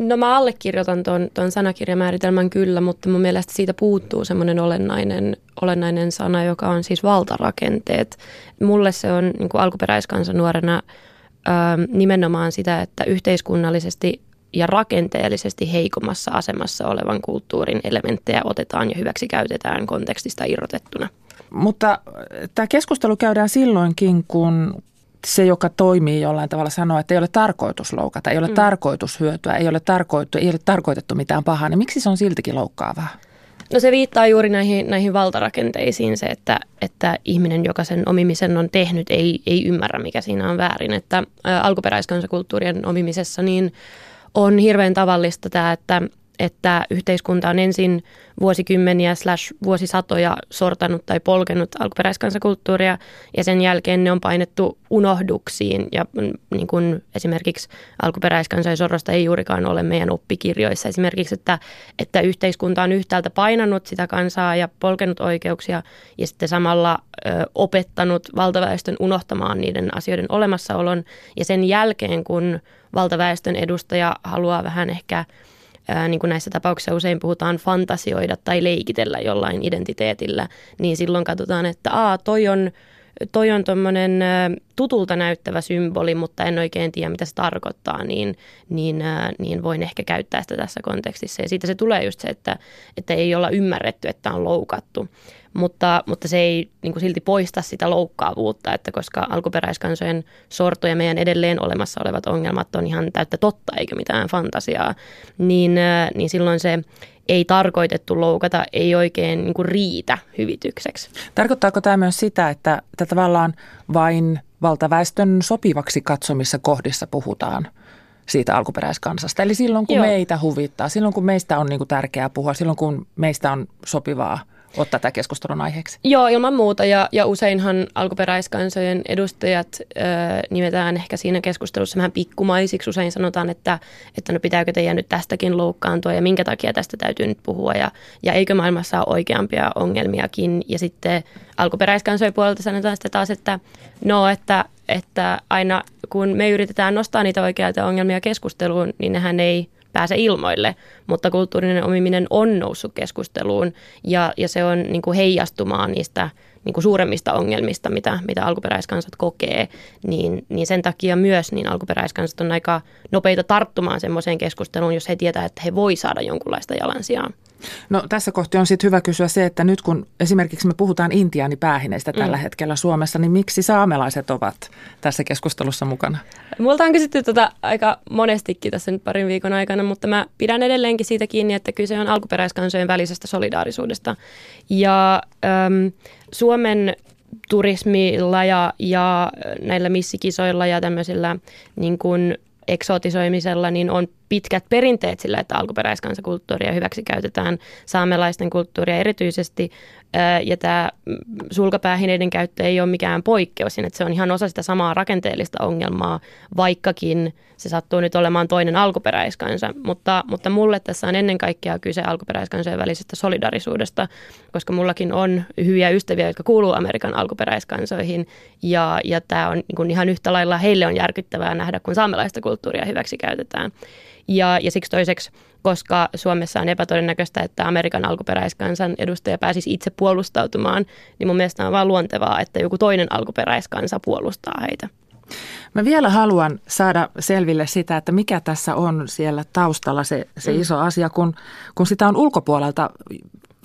No mä allekirjoitan tuon, tuon sanakirjamääritelmän kyllä, mutta mun mielestä siitä puuttuu semmoinen olennainen, olennainen sana, joka on siis valtarakenteet. Mulle se on niin kuin alkuperäiskansa nuorena ö, nimenomaan sitä, että yhteiskunnallisesti ja rakenteellisesti heikommassa asemassa olevan kulttuurin elementtejä otetaan ja hyväksi käytetään kontekstista irrotettuna. Mutta tämä keskustelu käydään silloinkin, kun se, joka toimii jollain tavalla, sanoo, että ei ole tarkoitus loukata, ei ole mm. tarkoitus hyötyä, ei ole, tarkoitettu, ei ole tarkoitettu mitään pahaa, niin miksi se on siltikin loukkaavaa? No se viittaa juuri näihin, näihin valtarakenteisiin se, että, että ihminen, joka sen omimisen on tehnyt, ei, ei ymmärrä, mikä siinä on väärin. Että ä, alkuperäiskansakulttuurien omimisessa niin on hirveän tavallista tämä, että että yhteiskunta on ensin vuosikymmeniä slash vuosisatoja sortanut tai polkenut alkuperäiskansakulttuuria ja sen jälkeen ne on painettu unohduksiin ja mm, niin kuin esimerkiksi alkuperäiskansojen sorrosta ei juurikaan ole meidän oppikirjoissa. Esimerkiksi, että, että yhteiskunta on yhtäältä painanut sitä kansaa ja polkenut oikeuksia ja sitten samalla ö, opettanut valtaväestön unohtamaan niiden asioiden olemassaolon ja sen jälkeen, kun valtaväestön edustaja haluaa vähän ehkä – ää, niin kuin näissä tapauksissa usein puhutaan fantasioida tai leikitellä jollain identiteetillä, niin silloin katsotaan, että aa, toi on, toi on tuommoinen tutulta näyttävä symboli, mutta en oikein tiedä, mitä se tarkoittaa, niin, niin, niin voin ehkä käyttää sitä tässä kontekstissa. Ja siitä se tulee just se, että, että ei olla ymmärretty, että on loukattu mutta, mutta se ei niin kuin silti poista sitä loukkaavuutta, että koska alkuperäiskansojen sorto ja meidän edelleen olemassa olevat ongelmat on ihan täyttä totta eikä mitään fantasiaa, niin, niin silloin se ei tarkoitettu loukata ei oikein niin kuin riitä hyvitykseksi. Tarkoittaako tämä myös sitä, että, että tavallaan vain valtaväestön sopivaksi katsomissa kohdissa puhutaan siitä alkuperäiskansasta? Eli silloin kun Joo. meitä huvittaa, silloin kun meistä on niin kuin tärkeää puhua, silloin kun meistä on sopivaa – ottaa tätä keskustelun aiheeksi? Joo, ilman muuta. Ja, ja useinhan alkuperäiskansojen edustajat ö, nimetään ehkä siinä keskustelussa vähän pikkumaisiksi. Usein sanotaan, että, että no pitääkö teidän nyt tästäkin loukkaantua ja minkä takia tästä täytyy nyt puhua. Ja, ja eikö maailmassa ole oikeampia ongelmiakin. Ja sitten alkuperäiskansojen puolelta sanotaan sitten taas, että no, että, että aina kun me yritetään nostaa niitä oikeita ongelmia keskusteluun, niin nehän ei – pääse ilmoille, mutta kulttuurinen omiminen on noussut keskusteluun ja, ja se on niin kuin heijastumaan niistä niin kuin suuremmista ongelmista, mitä, mitä alkuperäiskansat kokee, niin, niin sen takia myös niin alkuperäiskansat on aika nopeita tarttumaan semmoiseen keskusteluun, jos he tietää, että he voi saada jonkunlaista jalansijaa. No tässä kohti on sitten hyvä kysyä se, että nyt kun esimerkiksi me puhutaan intiaanipäähineistä tällä mm. hetkellä Suomessa, niin miksi saamelaiset ovat tässä keskustelussa mukana? Multa on kysytty tota aika monestikin tässä nyt parin viikon aikana, mutta mä pidän edelleenkin siitä kiinni, että kyse on alkuperäiskansojen välisestä solidaarisuudesta. Ja äm, Suomen turismilla ja, ja näillä missikisoilla ja tämmöisillä niin kuin eksotisoimisella niin on pitkät perinteet sillä, että alkuperäiskansakulttuuria hyväksi käytetään saamelaisten kulttuuria erityisesti. Ja tämä sulkapäähineiden käyttö ei ole mikään poikkeus, että se on ihan osa sitä samaa rakenteellista ongelmaa, vaikkakin se sattuu nyt olemaan toinen alkuperäiskansa. Mutta, mutta mulle tässä on ennen kaikkea kyse alkuperäiskansojen välisestä solidarisuudesta, koska mullakin on hyviä ystäviä, jotka kuuluu Amerikan alkuperäiskansoihin. Ja, ja tämä on niin ihan yhtä lailla heille on järkyttävää nähdä, kun saamelaista kulttuuria hyväksi käytetään. Ja, ja siksi toiseksi, koska Suomessa on epätodennäköistä, että Amerikan alkuperäiskansan edustaja pääsisi itse puolustautumaan, niin mun mielestä on vaan luontevaa, että joku toinen alkuperäiskansa puolustaa heitä. Mä vielä haluan saada selville sitä, että mikä tässä on siellä taustalla se, se mm. iso asia, kun, kun sitä on ulkopuolelta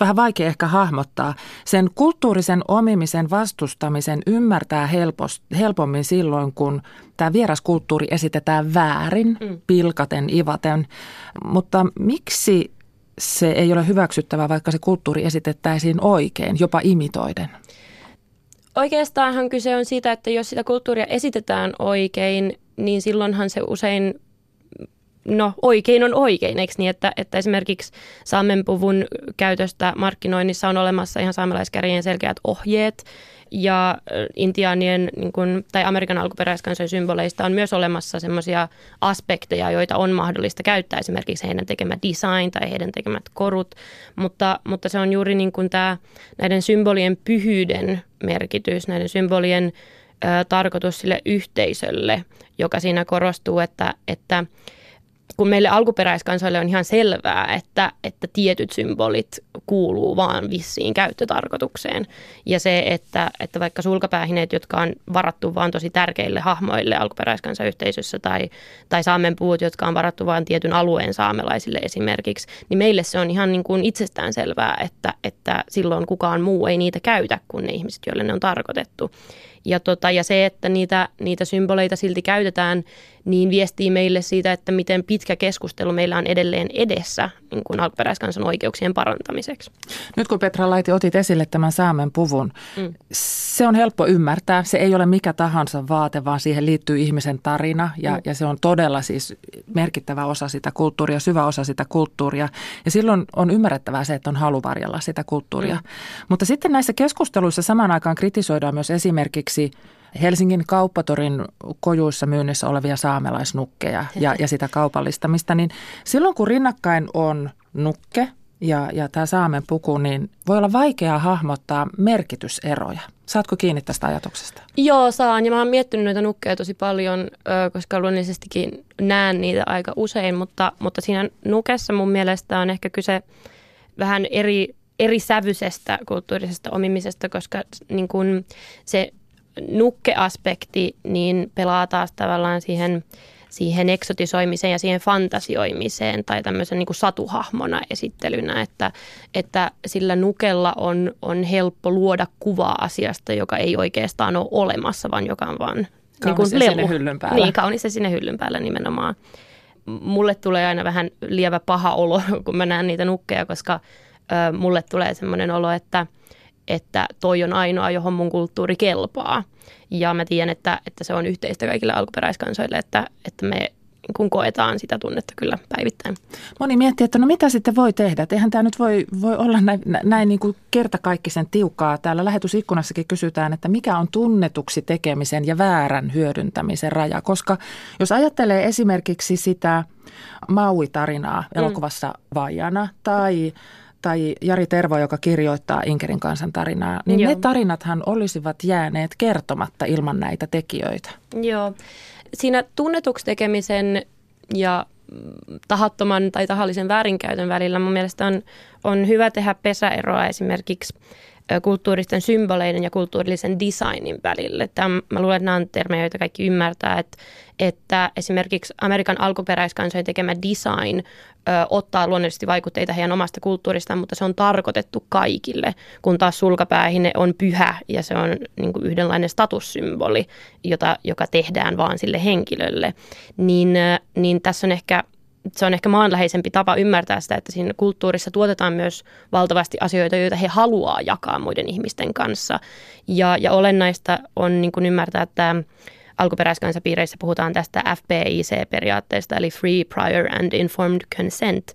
vähän vaikea ehkä hahmottaa. Sen kulttuurisen omimisen vastustamisen ymmärtää helpost, helpommin silloin, kun tämä vieraskulttuuri esitetään väärin, mm. pilkaten, ivaten. Mutta miksi se ei ole hyväksyttävää, vaikka se kulttuuri esitettäisiin oikein, jopa imitoiden? Oikeastaanhan kyse on siitä, että jos sitä kulttuuria esitetään oikein, niin silloinhan se usein no oikein on oikein, eikö niin, että, että esimerkiksi saamenpuvun käytöstä markkinoinnissa on olemassa ihan saamelaiskärjen selkeät ohjeet, ja intiaanien niin kuin, tai Amerikan alkuperäiskansojen symboleista on myös olemassa sellaisia aspekteja, joita on mahdollista käyttää, esimerkiksi heidän tekemät design tai heidän tekemät korut, mutta, mutta se on juuri niin kuin tämä, näiden symbolien pyhyyden merkitys, näiden symbolien ö, tarkoitus sille yhteisölle, joka siinä korostuu, että, että kun meille alkuperäiskansoille on ihan selvää, että, että tietyt symbolit kuuluu vaan vissiin käyttötarkoitukseen. Ja se, että, että vaikka sulkapäähineet, jotka on varattu vaan tosi tärkeille hahmoille alkuperäiskansayhteisössä tai, tai saamenpuut, jotka on varattu vain tietyn alueen saamelaisille esimerkiksi, niin meille se on ihan niin kuin itsestään selvää, että, että silloin kukaan muu ei niitä käytä kuin ne ihmiset, joille ne on tarkoitettu. Ja, tota, ja se, että niitä, niitä symboleita silti käytetään, niin viestii meille siitä, että miten pitkä keskustelu meillä on edelleen edessä niin kuin alkuperäiskansan oikeuksien parantamiseksi. Nyt kun Petra Laiti otit esille tämän saamen puvun, mm. se on helppo ymmärtää. Se ei ole mikä tahansa vaate, vaan siihen liittyy ihmisen tarina ja, mm. ja se on todella siis merkittävä osa sitä kulttuuria, syvä osa sitä kulttuuria. Ja silloin on ymmärrettävää se, että on halu varjella sitä kulttuuria. Mm. Mutta sitten näissä keskusteluissa samaan aikaan kritisoidaan myös esimerkiksi Helsingin kauppatorin kojuissa myynnissä olevia saamelaisnukkeja ja, ja sitä kaupallistamista, niin silloin kun rinnakkain on nukke ja, ja tämä saamen puku, niin voi olla vaikeaa hahmottaa merkityseroja. Saatko kiinni tästä ajatuksesta? Joo, saan. Ja mä oon miettinyt noita nukkeja tosi paljon, koska luonnollisestikin näen niitä aika usein, mutta, mutta siinä nukessa mun mielestä on ehkä kyse vähän eri, eri sävyisestä kulttuurisesta omimisesta, koska niin kun se nukkeaspekti niin pelaa taas tavallaan siihen, siihen eksotisoimiseen ja siihen fantasioimiseen tai tämmöisen niin kuin satuhahmona esittelynä, että, että sillä nukella on, on helppo luoda kuvaa asiasta, joka ei oikeastaan ole olemassa, vaan joka on vaan niin kuin sinne hyllyn päällä. Niin, kaunis se sinne hyllyn päällä nimenomaan. Mulle tulee aina vähän lievä paha olo, kun mä näen niitä nukkeja, koska ö, mulle tulee semmoinen olo, että – että toi on ainoa, johon mun kulttuuri kelpaa. Ja mä tiedän, että, että se on yhteistä kaikille alkuperäiskansoille, että, että me kun koetaan sitä tunnetta kyllä päivittäin. Moni miettii, että no mitä sitten voi tehdä. Et eihän tämä nyt voi, voi olla näin, näin niin kuin kertakaikkisen tiukkaa. Täällä lähetysikkunassakin kysytään, että mikä on tunnetuksi tekemisen ja väärän hyödyntämisen raja. Koska jos ajattelee esimerkiksi sitä Maui-tarinaa mm. elokuvassa mm. Vajana tai tai Jari Tervo, joka kirjoittaa Inkerin kansan tarinaa, niin Joo. ne tarinathan olisivat jääneet kertomatta ilman näitä tekijöitä. Joo. Siinä tunnetuksi tekemisen ja tahattoman tai tahallisen väärinkäytön välillä mun mielestä on, on hyvä tehdä pesäeroa esimerkiksi kulttuuristen symboleiden ja kulttuurillisen designin välille. Tämä, mä luulen, että nämä on termejä, joita kaikki ymmärtää, että, että esimerkiksi Amerikan alkuperäiskansojen tekemä design ö, ottaa luonnollisesti vaikutteita heidän omasta kulttuuristaan, mutta se on tarkoitettu kaikille, kun taas sulkapäähine on pyhä ja se on niin kuin yhdenlainen statussymboli, jota, joka tehdään vaan sille henkilölle. Niin, niin tässä on ehkä se on ehkä maanläheisempi tapa ymmärtää sitä, että siinä kulttuurissa tuotetaan myös valtavasti asioita, joita he haluaa jakaa muiden ihmisten kanssa. Ja, ja olennaista on niin kuin ymmärtää, että alkuperäiskansapiireissä puhutaan tästä FPIC-periaatteesta, eli Free, Prior and Informed Consent.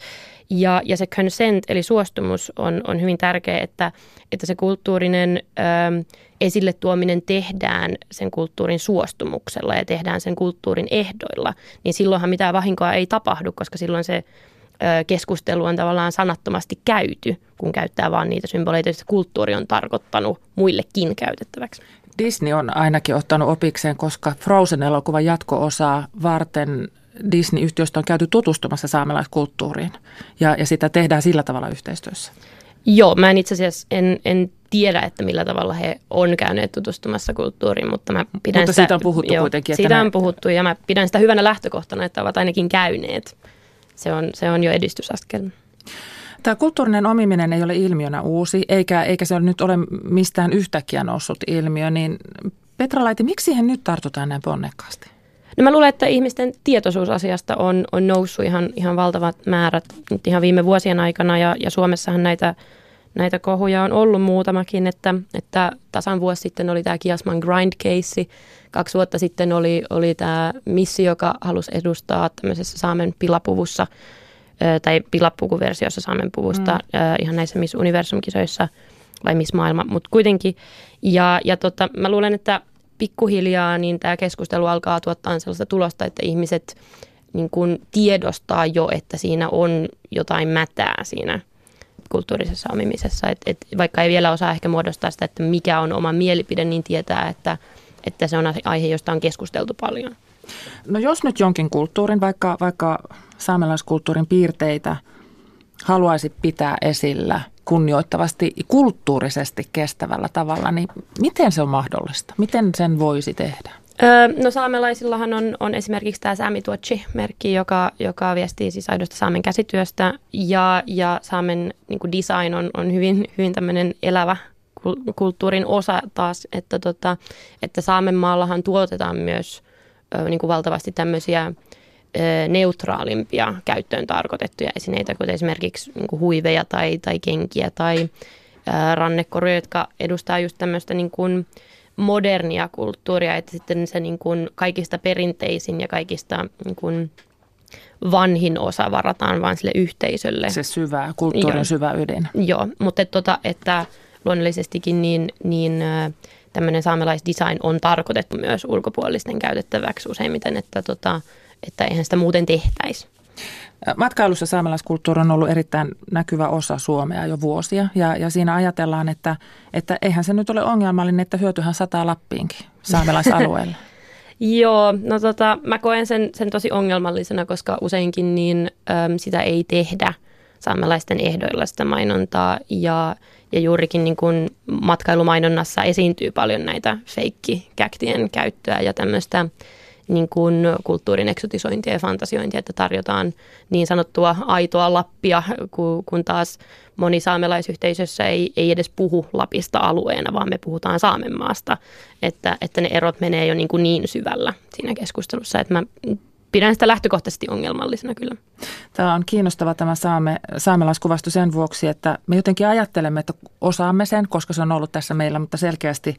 Ja, ja se consent, eli suostumus, on, on hyvin tärkeä, että, että se kulttuurinen ö, esille tuominen tehdään sen kulttuurin suostumuksella ja tehdään sen kulttuurin ehdoilla, niin silloinhan mitään vahinkoa ei tapahdu, koska silloin se keskustelu on tavallaan sanattomasti käyty, kun käyttää vain niitä symboleita, joista kulttuuri on tarkoittanut muillekin käytettäväksi. Disney on ainakin ottanut opikseen, koska Frozen-elokuvan jatko-osaa varten Disney-yhtiöstä on käyty tutustumassa saamelaiskulttuuriin ja, ja sitä tehdään sillä tavalla yhteistyössä. Joo, mä en itse asiassa en, en tiedä, että millä tavalla he on käyneet tutustumassa kulttuuriin, mutta mä pidän mutta sitä, siitä on puhuttu joo, kuitenkin. Että siitä on puhuttu ja mä pidän sitä hyvänä lähtökohtana, että ovat ainakin käyneet. Se on, se on jo edistysaskel. Tämä kulttuurinen omiminen ei ole ilmiönä uusi, eikä, eikä se ole nyt ole mistään yhtäkkiä noussut ilmiö, niin Petra Laiti, miksi siihen nyt tartutaan näin ponnekkaasti? No mä luulen, että ihmisten tietoisuus asiasta on, on noussut ihan, ihan valtavat määrät nyt ihan viime vuosien aikana ja, ja Suomessahan näitä, näitä kohuja on ollut muutamakin, että, että tasan vuosi sitten oli tämä Kiasman grind case, kaksi vuotta sitten oli, oli tämä missi, joka halusi edustaa tämmöisessä Saamen pilapuvussa tai pilapukuversiossa Saamen puvusta mm. ihan näissä Miss Universum-kisoissa vai Miss Maailma, mutta kuitenkin. Ja, ja tota, mä luulen, että pikkuhiljaa niin tämä keskustelu alkaa tuottaa sellaista tulosta, että ihmiset niin kuin tiedostaa jo, että siinä on jotain mätää siinä kulttuurisessa omimisessa. Et, et vaikka ei vielä osaa ehkä muodostaa sitä, että mikä on oma mielipide, niin tietää, että, että se on aihe, josta on keskusteltu paljon. No jos nyt jonkin kulttuurin, vaikka, vaikka saamelaiskulttuurin piirteitä haluaisit pitää esillä kunnioittavasti kulttuurisesti kestävällä tavalla, niin miten se on mahdollista? Miten sen voisi tehdä? no saamelaisillahan on, on esimerkiksi tämä Saamituotsi-merkki, joka, joka viestii siis aidosta saamen käsityöstä ja, ja saamen niin design on, on hyvin, hyvin tämmöinen elävä kulttuurin osa taas, että, tota, että Saamenmaallahan tuotetaan myös ö, niin kuin valtavasti tämmöisiä neutraalimpia käyttöön tarkoitettuja esineitä, kuten esimerkiksi niin kuin huiveja tai, tai kenkiä tai rannekoruja, jotka edustaa just tämmöistä niin kuin, modernia kulttuuria, että sitten se niin kuin kaikista perinteisin ja kaikista niin kuin vanhin osa varataan vain sille yhteisölle. Se syvä, kulttuurin Joo. syvä ydin. Joo, mutta että, tota, että luonnollisestikin niin, niin tämmöinen saamelaisdesign on tarkoitettu myös ulkopuolisten käytettäväksi useimmiten, että, tota, että eihän sitä muuten tehtäisi. Matkailussa saamelaiskulttuuri on ollut erittäin näkyvä osa Suomea jo vuosia ja, ja siinä ajatellaan, että, että eihän se nyt ole ongelmallinen, että hyötyhän sataa Lappiinkin saamelaisalueella. Joo, no tota, mä koen sen, sen tosi ongelmallisena, koska useinkin niin äm, sitä ei tehdä saamelaisten ehdoilla sitä mainontaa ja, ja juurikin niin kun matkailumainonnassa esiintyy paljon näitä feikkikäktien käyttöä ja tämmöistä niin kuin kulttuurin eksotisointia ja fantasiointia, että tarjotaan niin sanottua aitoa Lappia, kun, taas moni saamelaisyhteisössä ei, ei edes puhu Lapista alueena, vaan me puhutaan Saamenmaasta, että, että ne erot menee jo niin, kuin niin syvällä siinä keskustelussa, että mä pidän sitä lähtökohtaisesti ongelmallisena kyllä. Tämä on kiinnostava tämä saame, saamelaiskuvasto sen vuoksi, että me jotenkin ajattelemme, että osaamme sen, koska se on ollut tässä meillä, mutta selkeästi,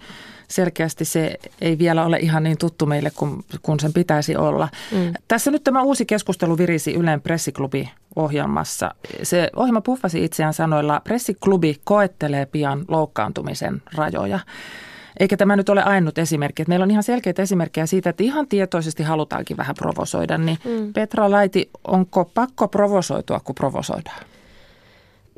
selkeästi se ei vielä ole ihan niin tuttu meille kuin, kuin sen pitäisi olla. Mm. Tässä nyt tämä uusi keskustelu virisi Ylen pressiklubi ohjelmassa. Se ohjelma puffasi itseään sanoilla, pressiklubi koettelee pian loukkaantumisen rajoja. Eikä tämä nyt ole ainut esimerkki. Että meillä on ihan selkeitä esimerkkejä siitä, että ihan tietoisesti halutaankin vähän provosoida. Niin mm. Petra Laiti, onko pakko provosoitua, kun provosoidaan?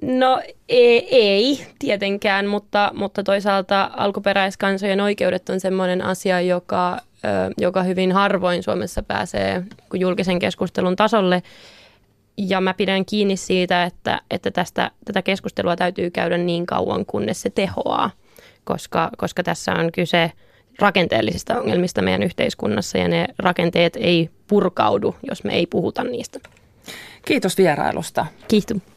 No ei, ei tietenkään, mutta, mutta toisaalta alkuperäiskansojen oikeudet on sellainen asia, joka, joka hyvin harvoin Suomessa pääsee julkisen keskustelun tasolle. Ja mä pidän kiinni siitä, että, että tästä, tätä keskustelua täytyy käydä niin kauan, kunnes se tehoaa koska, koska tässä on kyse rakenteellisista ongelmista meidän yhteiskunnassa ja ne rakenteet ei purkaudu, jos me ei puhuta niistä. Kiitos vierailusta. Kiitos.